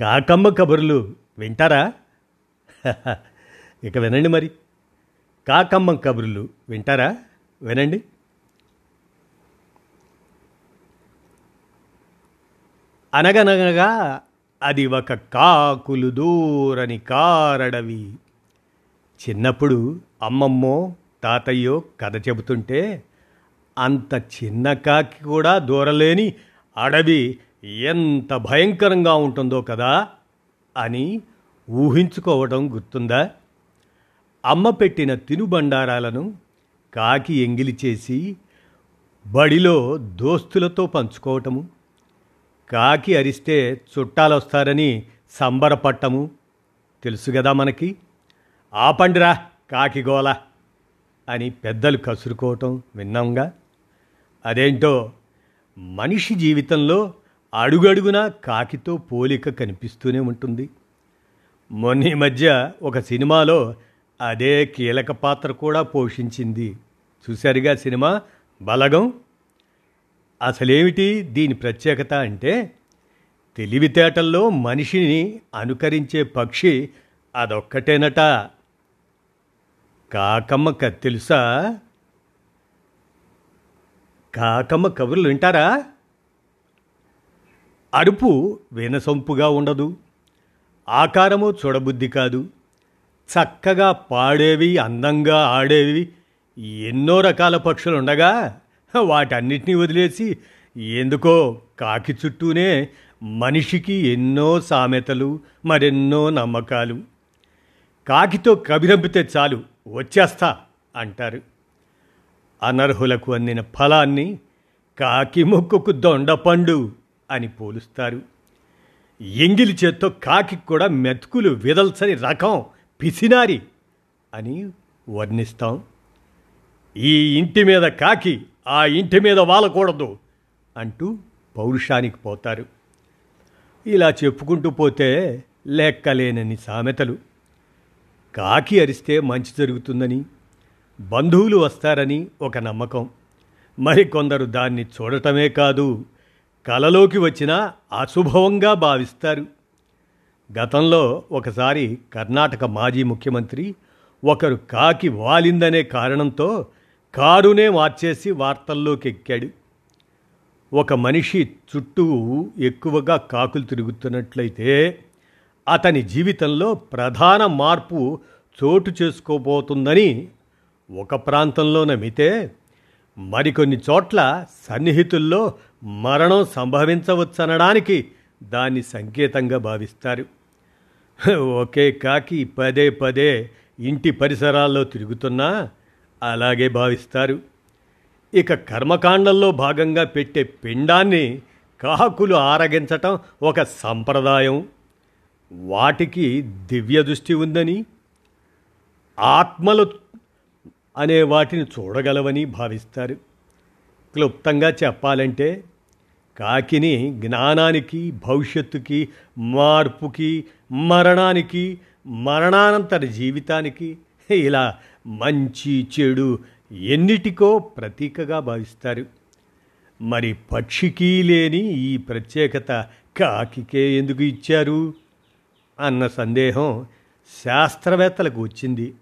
కాకమ్మ కబుర్లు వింటారా? ఇక వినండి మరి. కాకమ్మ కబుర్లు వింటారా? వినండి. అనగనగా అది ఒక కాకులు దూరని కారడవి. చిన్నప్పుడు అమ్మమ్మో తాతయ్యో కథ చెబుతుంటే అంత చిన్న కాకి కూడా దూరలేని అడవి ఎంత భయంకరంగా ఉంటుందో కదా అని ఊహించుకోవడం గుర్తుందా? అమ్మ పెట్టిన తినుబండారాలను కాకి ఎంగిలి చేసి బడిలో దోస్తులతో పంచుకోవటము కాకి అరిస్తే చుట్టాలు వస్తారని సంబరపట్టము. తెలుసు కదా మనకి? ఆపండిరా కాకి గోల అని పెద్దలు కసురుకోవటం విన్నాంగా? అదేంటో మనిషి జీవితంలో అడుగడుగున కాకితో పోలిక కనిపిస్తూనే ఉంటుంది. మొన్న ఈ మధ్య ఒక సినిమాలో అదే కీలక పాత్ర కూడా పోషించింది. చూశారుగా సినిమా? బలగం? అసలేమిటి దీని ప్రత్యేకత అంటే తెలివితేటల్లో మనిషిని అనుకరించే పక్షి అదొక్కటేనట. కాకమ్మక తెలుసా? కాకమ్మ కబుర్లు వింటారా? అడుపు వినసొంపుగా ఉండదు. ఆకారము చూడబుద్ధి కాదు. చక్కగా పాడేవి అందంగా ఆడేవి ఎన్నో రకాల పక్షులు ఉండగా వాటన్నిటినీ వదిలేసి ఎందుకో కాకి చుట్టూనే మనిషికి ఎన్నో సామెతలు మరెన్నో నమ్మకాలు. కాకితో కబిరంపితే చాలు వచ్చేస్తా అంటారు. అనర్హులకు అందిన ఫలాన్ని కాకి మొక్కుకు దొండపండు అని పోలుస్తారు. ఎంగిలి చేత్తో కాకి కూడా మెతుకులు విదల్చని రకం పిసినారి అని వర్ణిస్తాం. ఈ ఇంటి మీద కాకి ఆ ఇంటి మీద వాలకూడదు అంటూ పౌరుషానికి పోతారు. ఇలా చెప్పుకుంటూ పోతే లెక్కలేనని సామెతలు. కాకి అరిస్తే మంచి జరుగుతుందని బంధువులు వస్తారని ఒక నమ్మకం. మరికొందరు దాన్ని చూడటమే కాదు కలలోకి వచ్చినా అశుభవంగా భావిస్తారు. గతంలో ఒకసారి కర్ణాటక మాజీ ముఖ్యమంత్రి ఒకరు కాకి వాలిందనే కారణంతో కారునే మార్చేసి వార్తల్లోకి ఎక్కాడు ఒక మనిషి చుట్టూ ఎక్కువగా కాకులు తిరుగుతున్నట్లయితే అతని జీవితంలో ప్రధాన మార్పు చోటు చేసుకోబోతుందని ఒక ప్రాంతంలో నమ్మితే మరికొన్ని చోట్ల సన్నిహితుల్లో మరణం సంభవించవచ్చనడానికి దాన్ని సంకేతంగా భావిస్తారు. ఒకే కాకి పదే పదే ఇంటి పరిసరాల్లో తిరుగుతున్నా అలాగే భావిస్తారు. ఇక కర్మకాండంలో భాగంగా పెట్టే పిండాన్ని కాకులు ఆరగించటం ఒక సంప్రదాయం. వాటికి దివ్య దృష్టి ఉందని ఆత్మలు అనే వాటిని చూడగలవని భావిస్తారు. క్లుప్తంగా చెప్పాలంటే కాకిని జ్ఞానానికి భవిష్యత్తుకి మార్పుకి మరణానికి మరణానంతర జీవితానికి. ఇలా మంచి చెడు ఎన్నిటికో ప్రతీకగా భావిస్తారు. మరి పక్షికి లేని ఈ ప్రత్యేకత కాకికే ఎందుకు ఇచ్చారు? అన్న సందేహం శాస్త్రవేత్తలకు వచ్చింది.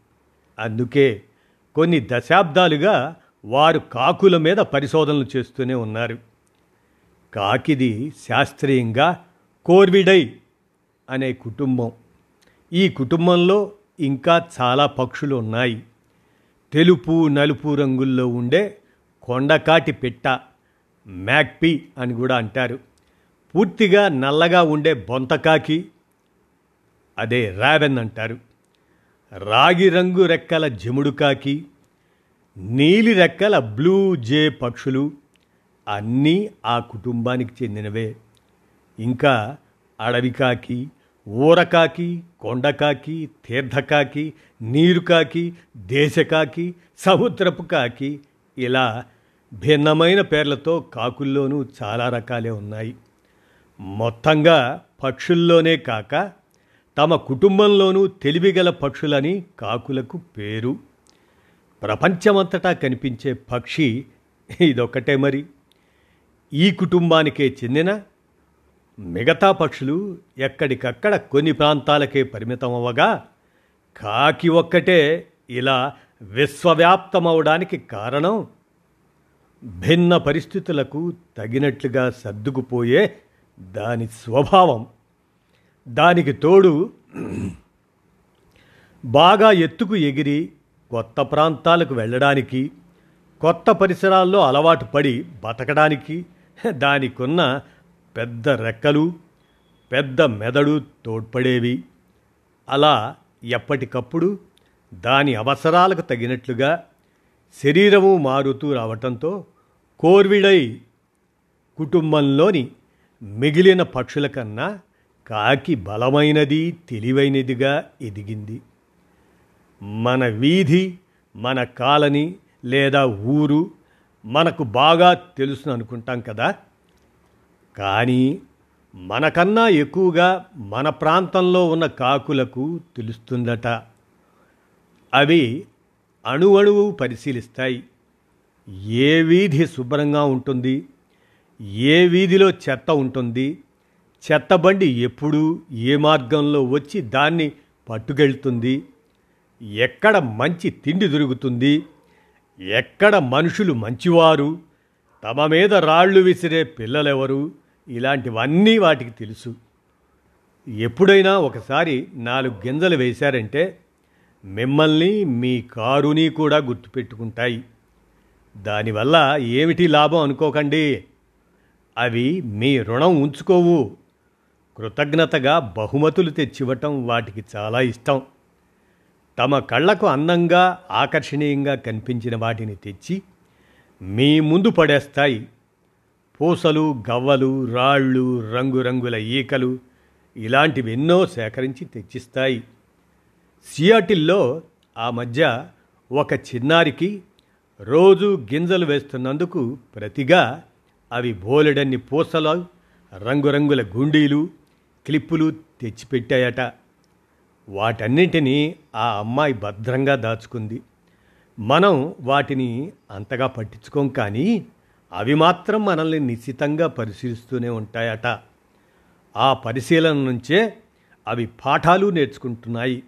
అందుకే కొన్ని దశాబ్దాలుగా వారు కాకుల మీద పరిశోధనలు చేస్తూనే ఉన్నారు. కాకిది శాస్త్రీయంగా కోర్విడై అనే కుటుంబం. ఈ కుటుంబంలో ఇంకా చాలా పక్షులు ఉన్నాయి. తెలుపు నలుపు రంగుల్లో ఉండే కొండకాటి పిట్ట మ్యాక్పీ అని కూడా అంటారు. పూర్తిగా నల్లగా ఉండే బొంతకాకి అదే రావెన్ అంటారు. రాగి రంగు రెక్కల జముడు కాకి నీలి రెక్కల బ్లూ జే పక్షులు అన్నీ ఆ కుటుంబానికి చెందినవే. ఇంకా అడవికాకి ఊరకాకి కొండకాకి తీర్థకాకి నీరుకాకి దేశకాకి సముద్రపు కాకి ఇలా భిన్నమైన పేర్లతో కాకుల్లోనూ చాలా రకాలే ఉన్నాయి. మొత్తంగా పక్షుల్లోనే కాక తమ కుటుంబంలోనూ తెలివిగల పక్షులని కాకులకు పేరు. ప్రపంచమంతటా కనిపించే పక్షి ఇదొక్కటే మరి. ఈ కుటుంబానికే చెందిన మిగతా పక్షులు ఎక్కడికక్కడ కొన్ని ప్రాంతాలకే పరిమితం అవ్వగా కాకి ఒక్కటే ఇలా విశ్వవ్యాప్తమవడానికి కారణం భిన్న పరిస్థితులకు తగినట్లుగా సర్దుకుపోయే దాని స్వభావం. దానికి తోడు బాగా ఎత్తుకు ఎగిరి కొత్త ప్రాంతాలకు వెళ్ళడానికి కొత్త పరిసరాల్లో అలవాటు పడి బతకడానికి దానికున్న పెద్ద రెక్కలు పెద్ద మెదడు తోడ్పడేవి. అలా ఎప్పటికప్పుడు దాని అవసరాలకు తగినట్లుగా శరీరము మారుతూ రావటంతో కోర్విడై కుటుంబంలోని మిగిలిన పక్షుల కన్నా కాకి బలమైనది తెలివైనదిగా ఎదిగింది. మన వీధి మన కాలనీ లేదా ఊరు మనకు బాగా తెలుసును అనుకుంటాం కదా. కానీ మనకన్నా ఎక్కువగా మన ప్రాంతంలో ఉన్న కాకులకు తెలుస్తుందట. అవి అణువణువు పరిశీలిస్తాయి. ఏ వీధి శుభ్రంగా ఉంటుంది? ఏ వీధిలో చెత్త ఉంటుంది? చెత్త బండి ఎప్పుడు ఏ మార్గంలో వచ్చి దాన్ని పట్టుకెళ్తుంది? ఎక్కడ మంచి తిండి దొరుకుతుంది? ఎక్కడ మనుషులు మంచివారు తమ మీద రాళ్ళు విసిరే పిల్లలెవరు? ఇలాంటివన్నీ వాటికి తెలుసు. ఎప్పుడైనా ఒకసారి నాలుగు గింజలు వేశారంటే మిమ్మల్ని మీ కారుని కూడా గుర్తుపెట్టుకుంటాయి. దానివల్ల ఏమిటి లాభం అనుకోకండి. అవి మీ రుణం ఉంచుకోవు. కృతజ్ఞతగా బహుమతులు తెచ్చివ్వటం వాటికి చాలా ఇష్టం. తమ కళ్ళకు అందంగా ఆకర్షణీయంగా కనిపించిన వాటిని తెచ్చి మీ ముందు పడేస్తాయి. పూసలు గవ్వలు రాళ్ళు రంగురంగుల ఈకలు ఇలాంటివి ఎన్నో సేకరించి తెచ్చిస్తాయి. సియాటిల్లో ఆ మధ్య ఒక చిన్నారికి రోజు గింజలు వేస్తున్నందుకు ప్రతిగా అవి బోలెడన్ని పూసలు రంగురంగుల గుండీలు క్లిప్పులు తెచ్చిపెట్టాయట. వాటన్నింటినీ ఆ అమ్మాయి భద్రంగా దాచుకుంది. మనం వాటిని అంతగా పట్టించుకోం కానీ అవి మాత్రం మనల్ని నిశ్చితంగా పరిశీలిస్తూనే ఉంటాయట. ఆ పరిశీలన నుంచే అవి పాఠాలు నేర్చుకుంటున్నాయి.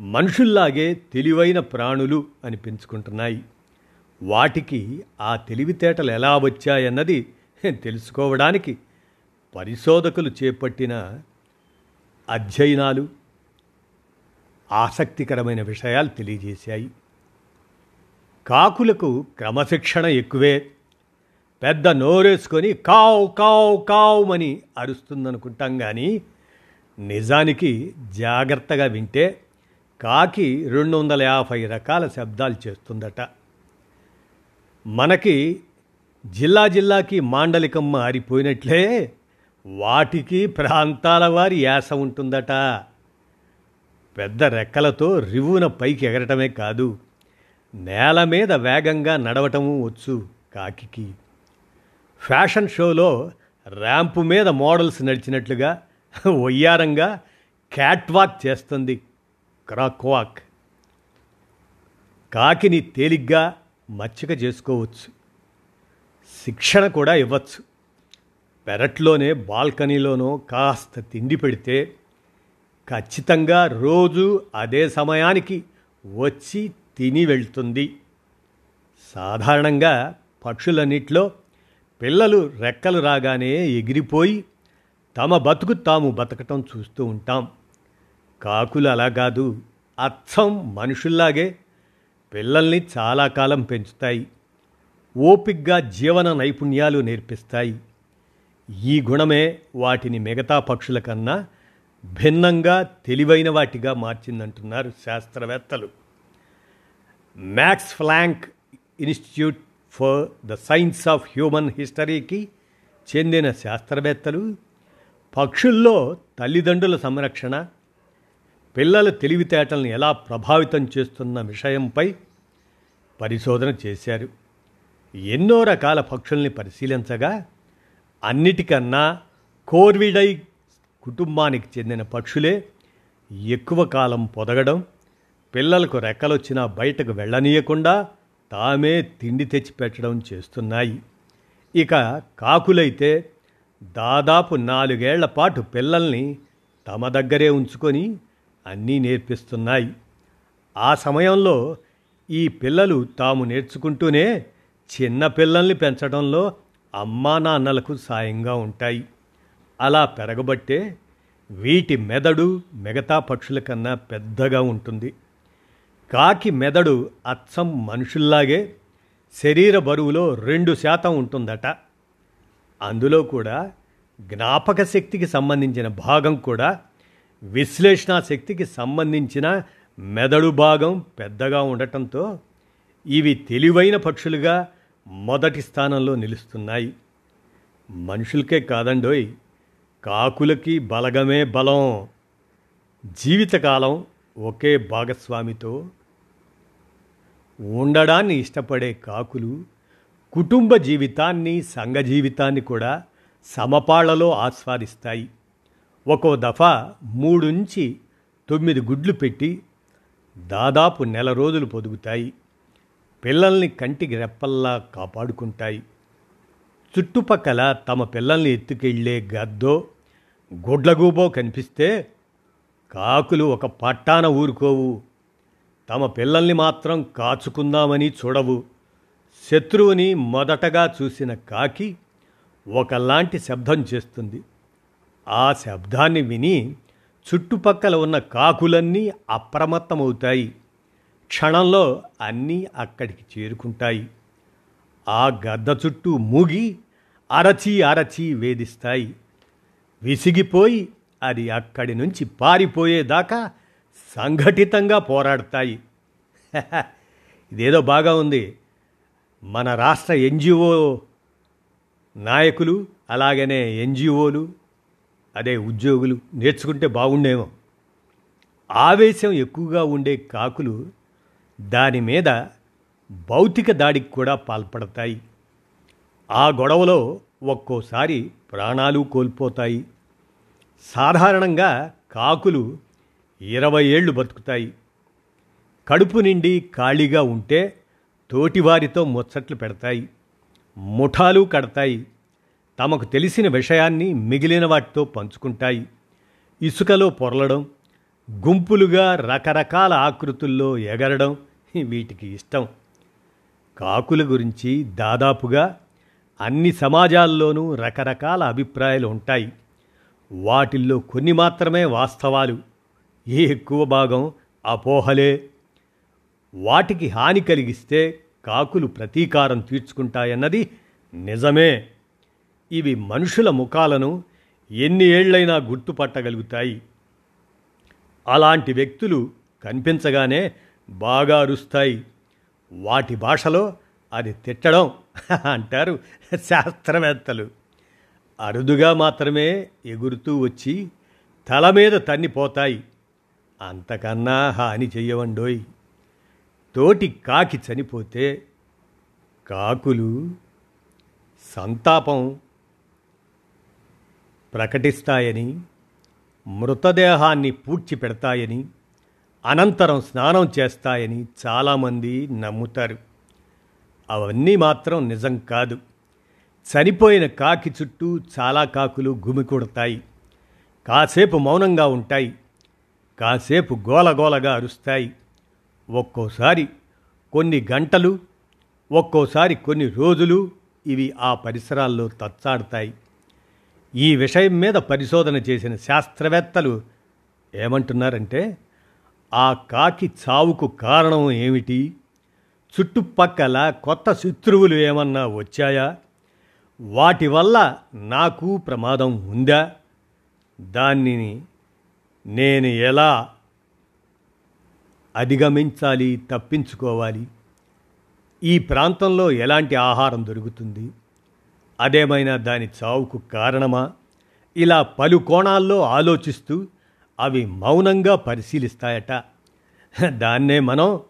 మనుషుల్లాగే తెలివైన ప్రాణులు అనిపించుకుంటున్నాయి. వాటికి ఆ తెలివితేటలు ఎలా వచ్చాయన్నది తెలుసుకోవడానికి పరిశోధకులు చేపట్టిన అధ్యయనాలు ఆసక్తికరమైన విషయాలు తెలియజేశాయి. కాకులకు క్రమశిక్షణ ఎక్కువే. పెద్ద నోరేసుకొని కావ్ కావ్ కావ్ అరుస్తుందనుకుంటాం కానీ నిజానికి జాగ్రత్తగా వింటే కాకి రెండు వందల యాభై రకాల శబ్దాలు చేస్తుందట. మనకి జిల్లా జిల్లాకి మాండలికం మారిపోయినట్లే వాటికి ప్రాంతాల వారి యాస ఉంటుందట. పెద్ద రెక్కలతో రివ్వున పైకి ఎగరటమే కాదు నేల మీద వేగంగా నడవటము వచ్చు కాకికి. ఫ్యాషన్ షోలో ర్యాంపు మీద మోడల్స్ నడిచినట్లుగా ఒయ్యారంగా క్యాట్వాక్ చేస్తుంది క్రాక్వాక్ కాకిని తేలిగ్గా మచ్చిక చేసుకోవచ్చు. శిక్షణ కూడా ఇవ్వచ్చు. పెరట్లోనే బాల్కనీలోనో కాస్త తిండి పెడితే ఖచ్చితంగా రోజు అదే సమయానికి వచ్చి తిని వెళ్తుంది. సాధారణంగా పక్షులన్నిట్లో పిల్లలు రెక్కలు రాగానే ఎగిరిపోయి తమ బతుకు తాము బతకటం చూస్తూ ఉంటాం. కాకులు అలా కాదు అచ్చం మనుషుల్లాగే పిల్లల్ని చాలా కాలం పెంచుతాయి. ఓపిగ్గా జీవన నైపుణ్యాలు నేర్పిస్తాయి. ఈ గుణమే వాటిని మిగతా పక్షుల కన్నా భిన్నంగా తెలివైన వాటిగా మార్చిందంటున్నారు శాస్త్రవేత్తలు. Max Planck Institute for the science of human హిస్టరీకి చెందిన శాస్త్రవేత్తలు పక్షుల్లో తల్లిదండ్రుల సంరక్షణ పిల్లల తెలివితేటలను ఎలా ప్రభావితం చేస్తున్న విషయంపై పరిశోధన చేశారు. ఎన్నో రకాల పక్షుల్ని పరిశీలించగా అన్నిటికన్నా కోర్విడై కుటుంబానికి చెందిన పక్షులే ఎక్కువ కాలం పొదగడం పిల్లలకు రెక్కలొచ్చినా బయటకు వెళ్ళనీయకుండా తామే తిండి తెచ్చిపెట్టడం చేస్తున్నాయి. ఇక కాకులైతే దాదాపు నాలుగేళ్ళ పాటు పిల్లల్ని తమ దగ్గరే ఉంచుకొని అన్నీ నేర్పిస్తున్నాయి. ఆ సమయంలో ఈ పిల్లలు తాము నేర్చుకుంటూనే చిన్న పిల్లల్ని పెంచడంలో అమ్మా నాన్నలకు సాయంగా ఉంటాయి. అలా పెరగబట్టే వీటి మెదడు మిగతా పక్షుల కన్నా పెద్దగా ఉంటుంది. కాకి మెదడు అచ్చం మనుషుల్లాగే శరీర బరువులో రెండు శాతం ఉంటుందట. అందులో కూడా జ్ఞాపక శక్తికి సంబంధించిన భాగం కూడా విశ్లేషణ శక్తికి సంబంధించిన మెదడు భాగం పెద్దగా ఉండటంతో ఇవి తెలివైన పక్షులుగా మొదటి స్థానంలో నిలుస్తున్నాయి. మనుషులకే కాదండోయ్ కాకులకి బలగమే బలం. జీవితకాలం ఒకే భాగస్వామితో ఉండడాన్ని ఇష్టపడే కాకులు కుటుంబ జీవితాన్ని సంఘ జీవితాన్ని కూడా సమపాళ్ళలో ఆస్వాదిస్తాయి. ఒక్కో దఫా మూడు నుంచి తొమ్మిది గుడ్లు పెట్టి దాదాపు నెల రోజులు పొదుగుతాయి. పిల్లల్ని కంటికి రెప్పల్లా కాపాడుకుంటాయి. చుట్టుపక్కల తమ పిల్లల్ని ఎత్తుకెళ్ళే గద్దో గుడ్లగూబో కనిపిస్తే కాకులు ఒక పట్టాన ఊరుకోవు. తమ పిల్లల్ని మాత్రం కాచుకుందామని చూడవు. శత్రువుని మొదటగా చూసిన కాకి ఒకలాంటి శబ్దం చేస్తుంది. ఆ శబ్దాన్ని విని చుట్టుపక్కల ఉన్న కాకులన్నీ అప్రమత్తమవుతాయి. క్షణంలో అన్నీ అక్కడికి చేరుకుంటాయి. ఆ గద్ద చుట్టూ మూగి అరచి అరచి వేధిస్తాయి. విసిగిపోయి అది అక్కడి నుంచి పారిపోయేదాకా సంఘటితంగా పోరాడతాయి. ఇదేదో బాగా ఉంది. మన రాష్ట్ర ఎన్జిఓ నాయకులు అలాగనే ఎన్జిఓలు అదే ఉద్యోగులు నేర్చుకుంటే బాగుండేమో. ఆవేశం ఎక్కువగా ఉండే కాకులు దాని మీద భౌతిక దాడికి కూడా పాల్పడతాయి. ఆ గొడవలో ఒక్కోసారి ప్రాణాలు కోల్పోతాయి. సాధారణంగా కాకులు ఇరవై ఏళ్ళు బతుకుతాయి. కడుపు నిండి ఖాళీగా ఉంటే తోటివారితో ముచ్చట్లు పెడతాయి. ముఠాలు కడతాయి. తమకు తెలిసిన విషయాన్ని మిగిలిన వాటితో పంచుకుంటాయి. ఇసుకలో పొరలడం గుంపులుగా రకరకాల ఆకృతుల్లో ఎగరడం వీటికి ఇష్టం. కాకుల గురించి దాదాపుగా అన్ని సమాజాల్లోనూ రకరకాల అభిప్రాయాలు ఉంటాయి. వాటిల్లో కొన్ని మాత్రమే వాస్తవాలు. ఏ ఎక్కువ భాగం అపోహలే. వాటికి హాని కలిగిస్తే కాకులు ప్రతీకారం తీర్చుకుంటాయన్నది నిజమే. ఇవి మనుషుల ముఖాలను ఎన్ని ఏళ్ళైనా గుర్తుపట్టగలుగుతాయి. అలాంటి వ్యక్తులు కనిపించగానే బాగా అరుస్తాయి. వాటి భాషలో అది తిట్టడం అంటారు శాస్త్రవేత్తలు. అరుదుగా మాత్రమే ఎగురుతూ వచ్చి తల మీద తన్నిపోతాయి. అంతకన్నా హాని చెయ్యవండోయ్. తోటి కాకి చనిపోతే కాకులు సంతాపం ప్రకటిస్తాయని మృతదేహాన్ని పూడ్చి పెడతాయని అనంతరం స్నానం చేస్తాయని చాలామంది నమ్ముతారు. అవన్నీ మాత్రం నిజం కాదు. చనిపోయిన కాకి చుట్టూ చాలా కాకులు గుమికొడతాయి కాసేపు మౌనంగా ఉంటాయి. కాసేపు గోలగోలగా అరుస్తాయి. ఒక్కోసారి కొన్ని గంటలు ఒక్కోసారి కొన్ని రోజులు ఇవి ఆ పరిసరాల్లో తచ్చాడతాయి. ఈ విషయం మీద పరిశోధన చేసిన శాస్త్రవేత్తలు ఏమంటున్నారంటే ఆ కాకి చావుకు కారణం ఏమిటి? చుట్టుపక్కల కొత్త శత్రువులు ఏమన్నా వచ్చాయా? వాటి వల్ల నాకు ప్రమాదం ఉందా? దాన్ని నేను ఎలా అధిగమించాలి తప్పించుకోవాలి? ఈ ప్రాంతంలో ఎలాంటి ఆహారం దొరుకుతుంది? అదేమైనా దాని చావుకు కారణమా? ఇలా పలు కోణాల్లో ఆలోచిస్తూ అవి మౌనంగా పరిశీలిస్తాయట. దాన్నే మనం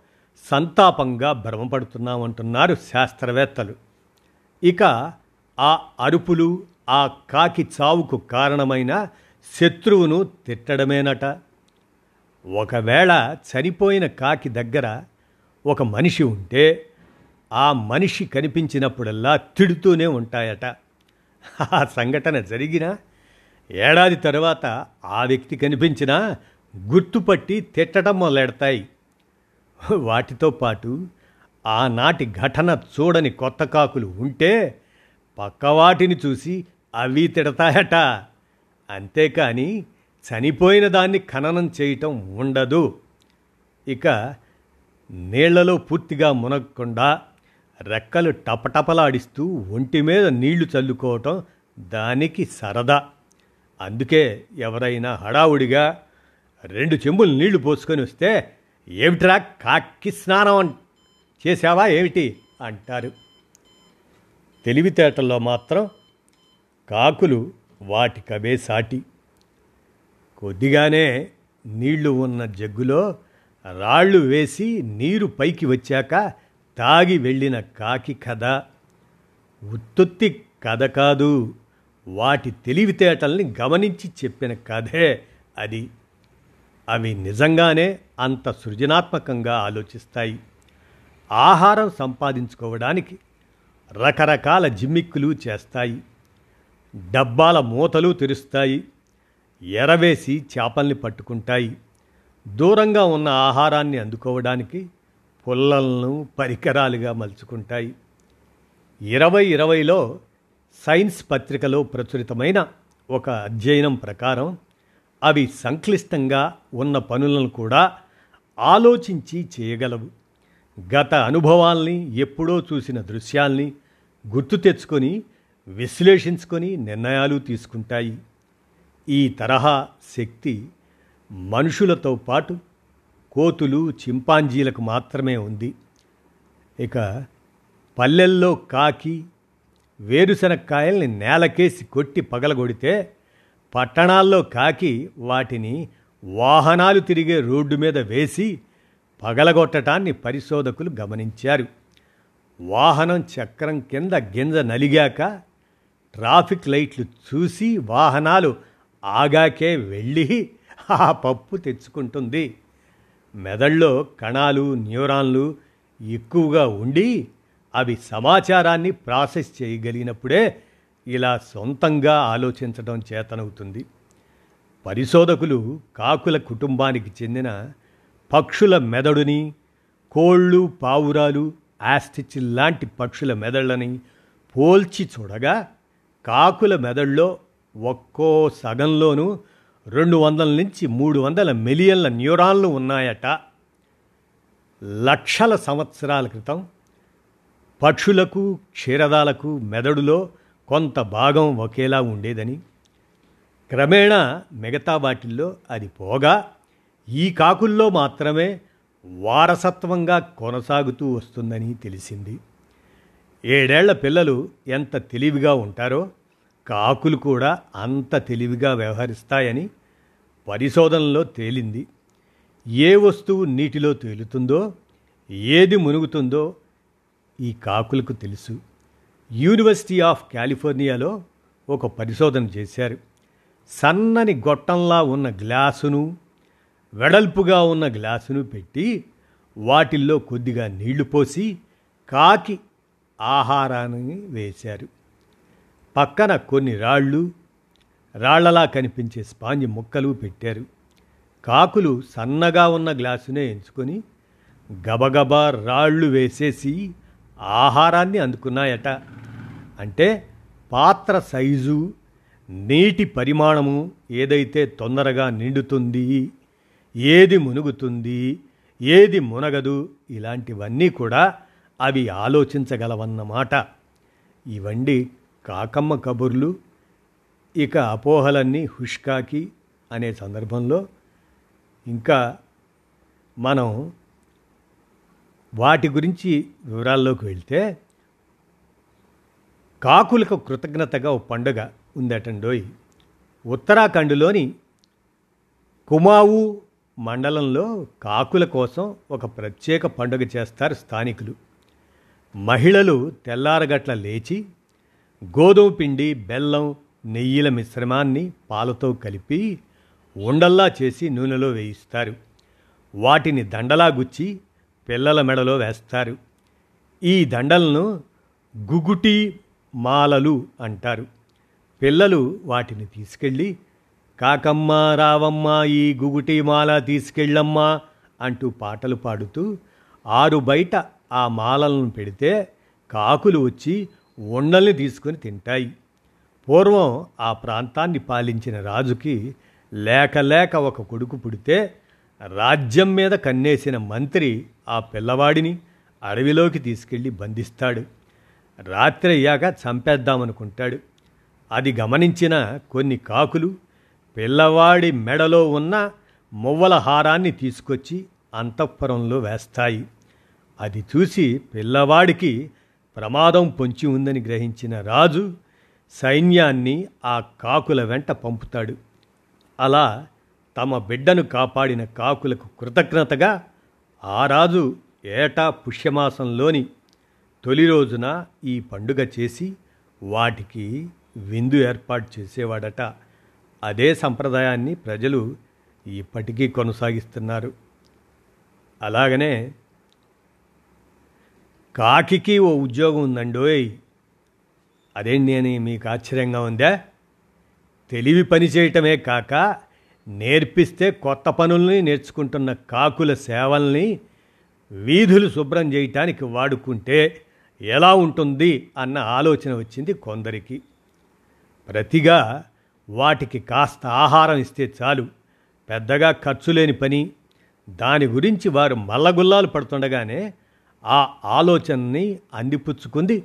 సంతాపంగా భ్రమపడుతున్నామంటున్నారు శాస్త్రవేత్తలు. ఇక ఆ అరుపులు ఆ కాకి చావుకు కారణమైన శత్రువును తిట్టడమేనట. ఒకవేళ చనిపోయిన కాకి దగ్గర ఒక మనిషి ఉంటే ఆ మనిషి కనిపించినప్పుడల్లా తిడుతూనే ఉంటాయట. ఆ సంఘటన జరిగిన ఏడాది తర్వాత ఆ వ్యక్తి కనిపించినా గుర్తుపట్టి తిట్టడం మొదలెడతాయి. వాటితో పాటు ఆనాటి ఘటన చూడని కొత్త కాకులు ఉంటే పక్కవాటిని చూసి అవి తిడతాయట. అంతేకాని చనిపోయిన దాన్ని ఖననం చేయటం ఉండదు. ఇక నీళ్ళలో పూర్తిగా మునగకుండా రెక్కలు టపటపలాడిస్తూ ఒంటి మీద నీళ్ళు చల్లుకోవటం దానికి సరదా. అందుకే ఎవరైనా హడావుడిగా రెండు చెంబులు నీళ్ళు పోసుకొని వస్తే ఏమిట్రా కాకి స్నానం చేశావా? ఏమిటి? అంటారు. తెలివితేటల్లో మాత్రం కాకులు వాటికవే సాటి. కొద్దిగానే నీళ్ళు ఉన్న జగ్గులో రాళ్ళు వేసి నీరు పైకి వచ్చాక తాగి వెళ్ళిన కాకి కథ. ఉత్తుత్తి కథ కాదు వాటి తెలివితేటల్ని గమనించి చెప్పిన కథే అది. అవి నిజంగానే అంత సృజనాత్మకంగా ఆలోచిస్తాయి. ఆహారం సంపాదించుకోవడానికి రకరకాల జిమ్మిక్కులు చేస్తాయి. డబ్బాల మూతలు తెరుస్తాయి. ఎరవేసి చేపల్ని పట్టుకుంటాయి. దూరంగా ఉన్న ఆహారాన్ని అందుకోవడానికి పుల్లలను పరికరాలుగా మలుచుకుంటాయి. ఇరవై ఇరవైలో సైన్స్ పత్రికలో ప్రచురితమైన ఒక అధ్యయనం ప్రకారం అవి సంక్లిష్టంగా ఉన్న పనులను కూడా ఆలోచించి చేయగలవు. గత అనుభవాల్ని ఎప్పుడో చూసిన దృశ్యాల్ని గుర్తు తెచ్చుకొని విశ్లేషించుకొని నిర్ణయాలు తీసుకుంటాయి. ఈ తరహా శక్తి మనుషులతో పాటు కోతులు చింపాంజీలకు మాత్రమే ఉంది. ఇక పల్లెల్లో కాకి వేరుశనక్కాయల్ని నేలకేసి కొట్టి పగలగొడితే పట్టణాల్లో కాకి వాటిని వాహనాలు తిరిగే రోడ్డు మీద వేసి పగలగొట్టడాన్ని పరిశోధకులు గమనించారు. వాహనం చక్రం కింద గింజ నలిగాక ట్రాఫిక్ లైట్లు చూసి వాహనాలు ఆగాకే వెళ్ళి ఆ పప్పు తెచ్చుకుంటుంది. మెదళ్ళలో కణాలు న్యూరాన్లు ఎక్కువగా ఉండి అవి సమాచారాన్ని ప్రాసెస్ చేయగలిగినప్పుడే ఇలా సొంతంగా ఆలోచించడం చేతనవుతుంది. పరిశోధకులు కాకుల కుటుంబానికి చెందిన పక్షుల మెదడుని కోళ్ళు పావురాలు లాంటి పక్షుల మెదళ్ళని పోల్చి చూడగా కాకుల మెదడులో ఒక్కో సగంలోనూ రెండు వందల నుంచి మూడు వందల మిలియన్ల న్యూరాన్లు ఉన్నాయట. లక్షల సంవత్సరాల క్రితం పక్షులకు క్షీరదాలకు మెదడులో కొంత భాగం ఒకేలా ఉండేదని. క్రమేణా మిగతా వాటిల్లో అది పోగా ఈ కాకుల్లో మాత్రమే వారసత్వంగా కొనసాగుతూ వస్తుందని తెలిసింది. ఏడేళ్ళ పిల్లలు ఎంత తెలివిగా ఉంటారో కాకులు కూడా అంత తెలివిగా వ్యవహరిస్తాయని పరిశోధనలో తేలింది. ఏ వస్తువు నీటిలో తేలుతుందో ఏది మునుగుతుందో ఈ కాకులకు తెలుసు. యూనివర్సిటీ ఆఫ్ కాలిఫోర్నియాలో ఒక పరిశోధన చేశారు. సన్నని గొట్టంలా ఉన్న గ్లాసును వెడల్పుగా ఉన్న గ్లాసును పెట్టి వాటిల్లో కొద్దిగా నీళ్ళు పోసి కాకి ఆహారాన్ని వేశారు. పక్కన కొన్ని రాళ్ళు రాళ్ళలా కనిపించే స్పాంజ్ ముక్కలు పెట్టారు. కాకులు సన్నగా ఉన్న గ్లాసునే ఎంచుకొని గబగబా రాళ్ళు వేసేసి ఆహారాన్ని అందుకున్నాయట. అంటే పాత్ర సైజు నీటి పరిమాణము ఏదైతే తొందరగా నిండుతుంది ఏది మునుగుతుంది ఏది మునగదు ఇలాంటివన్నీ కూడా అవి ఆలోచించగలవన్నమాట. ఇవండి కాకమ్మ కబుర్లు. ఇక అపోహలన్నీ హుష్కాకి అనే సందర్భంలో ఇంకా మనం వాటి గురించి వివరాల్లోకి వెళ్తే కాకులకు కృతజ్ఞతగా ఓ పండుగ ఉందటండోయ్. ఉత్తరాఖండ్లోని కుమావు మండలంలో కాకుల కోసం ఒక ప్రత్యేక పండుగ చేస్తారు స్థానికులు. మహిళలు తెల్లారగట్ల లేచి గోధుమ పిండి బెల్లం నెయ్యిల మిశ్రమాన్ని పాలతో కలిపి ఉండల్లా చేసి నూనెలో వేయిస్తారు. వాటిని దండలా గుచ్చి పిల్లల మెడలో వేస్తారు. ఈ దండలను గుగుటి మాలలు అంటారు. పిల్లలు వాటిని తీసుకెళ్ళి కాకమ్మ రావమ్మ ఈ గుగుటి మాల తీసుకెళ్ళమ్మా అంటూ పాటలు పాడుతూ ఆరు బయట ఆ మాలలను పెడితే కాకులు వచ్చి ఉండల్ని తీసుకొని తింటాయి. పూర్వం ఆ ప్రాంతాన్ని పాలించిన రాజుకి లేక లేక ఒక కొడుకు పుడితే రాజ్యం మీద కన్నేసిన మంత్రి ఆ పిల్లవాడిని అడవిలోకి తీసుకెళ్ళి బంధిస్తాడు. రాత్రి అయ్యాక చంపేద్దామనుకుంటాడు. అది గమనించిన కొన్ని కాకులు పిల్లవాడి మెడలో ఉన్న మువ్వల హారాన్ని తీసుకొచ్చి అంతఃపురంలో వేస్తాయి. అది చూసి పిల్లవాడికి ప్రమాదం పొంచి ఉందని గ్రహించిన రాజు సైన్యాన్ని ఆ కాకుల వెంట పంపుతాడు. అలా తమ బిడ్డను కాపాడిన కాకులకు కృతజ్ఞతగా ఆ రాజు ఏటా పుష్యమాసంలోని తొలి రోజున ఈ పండుగ చేసి వాటికి విందు ఏర్పాటు చేసేవాడట. అదే సంప్రదాయాన్ని ప్రజలు ఇప్పటికీ కొనసాగిస్తున్నారు. అలాగనే కాకికి ఓ ఉద్యోగం ఉందండోయ్ అదేంటి అని మీకు ఆశ్చర్యంగా ఉందా? తెలివి పని చేయటమే కాక నేర్పిస్తే కొత్త పనుల్ని నేర్చుకుంటున్న కాకుల సేవల్ని వీధులు శుభ్రం చేయటానికి వాడుకుంటే ఎలా ఉంటుంది అన్న ఆలోచన వచ్చింది కొందరికి. ప్రతిగా వాటికి కాస్త ఆహారం ఇస్తే చాలు. పెద్దగా ఖర్చు లేని పని. దాని గురించి వారు మల్లగుల్లాలు పడుతుండగానే ఆ ఆలోచనని అందిపుచ్చుకుంది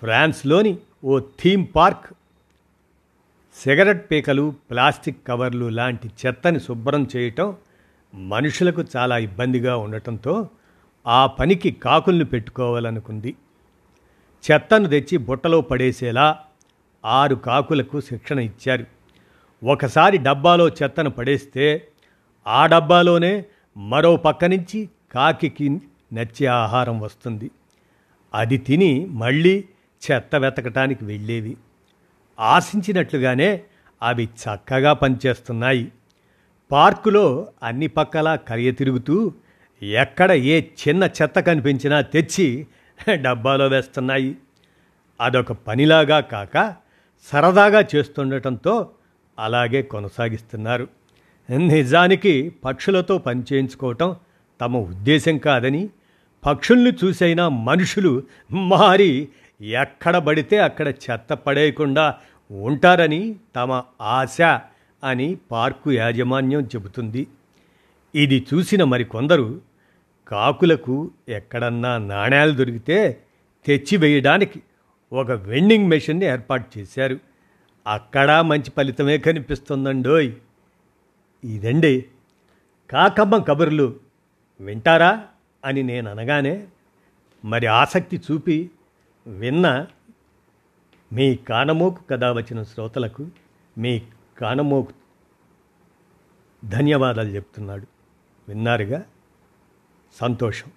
ఫ్రాన్స్లోని ఓ థీమ్ పార్క్. సిగరెట్ పీకలు ప్లాస్టిక్ కవర్లు లాంటి చెత్తని శుభ్రం చేయటం మనుషులకు చాలా ఇబ్బందిగా ఉండటంతో ఆ పనికి కాకుల్ని పెట్టుకోవాలనుకుంది. చెత్తను తెచ్చి బుట్టలో పడేసేలా ఆరు కాకులకు శిక్షణ ఇచ్చారు. ఒకసారి డబ్బాలో చెత్తను పడేస్తే ఆ డబ్బాలోనే మరో పక్క నుంచి కాకికి నచ్చే ఆహారం వస్తుంది. అది తిని మళ్ళీ చెత్త వెతకటానికి వెళ్ళేవి. ఆశించినట్లుగానే అవి చక్కగా పనిచేస్తున్నాయి. పార్కులో అన్ని పక్కలా కరియ తిరుగుతూ ఎక్కడ ఏ చిన్న చెత్త కనిపించినా తెచ్చి డబ్బాలో వేస్తున్నాయి. అదొక పనిలాగా కాక సరదాగా చేస్తుండటంతో అలాగే కొనసాగిస్తున్నారు. నిజానికి పక్షులతో పనిచేయించుకోవటం తమ ఉద్దేశం కాదని పక్షుల్ని చూసైనా మనుషులు మారి ఎక్కడ పడితే అక్కడ చెత్త పడేయకుండా ఉంటారని తమ ఆశ అని పార్కు యాజమాన్యం చెబుతుంది. ఇది చూసిన మరికొందరు కాకులకు ఎక్కడన్నా నాణ్యాలు దొరికితే తెచ్చివేయడానికి ఒక వెండింగ్ మెషిన్ని ఏర్పాటు చేశారు. అక్కడ మంచి ఫలితమే కనిపిస్తుందండోయ్. ఇదండి కాకమ్మ కబుర్లు వింటారా అని నేను అనగానే మరి ఆసక్తి చూపి విన్న మీ కానమోకు కథ వచ్చిన శ్రోతలకు మీ కానమోకు ధన్యవాదాలు చెప్తున్నాడు. విన్నారుగా? సంతోషం.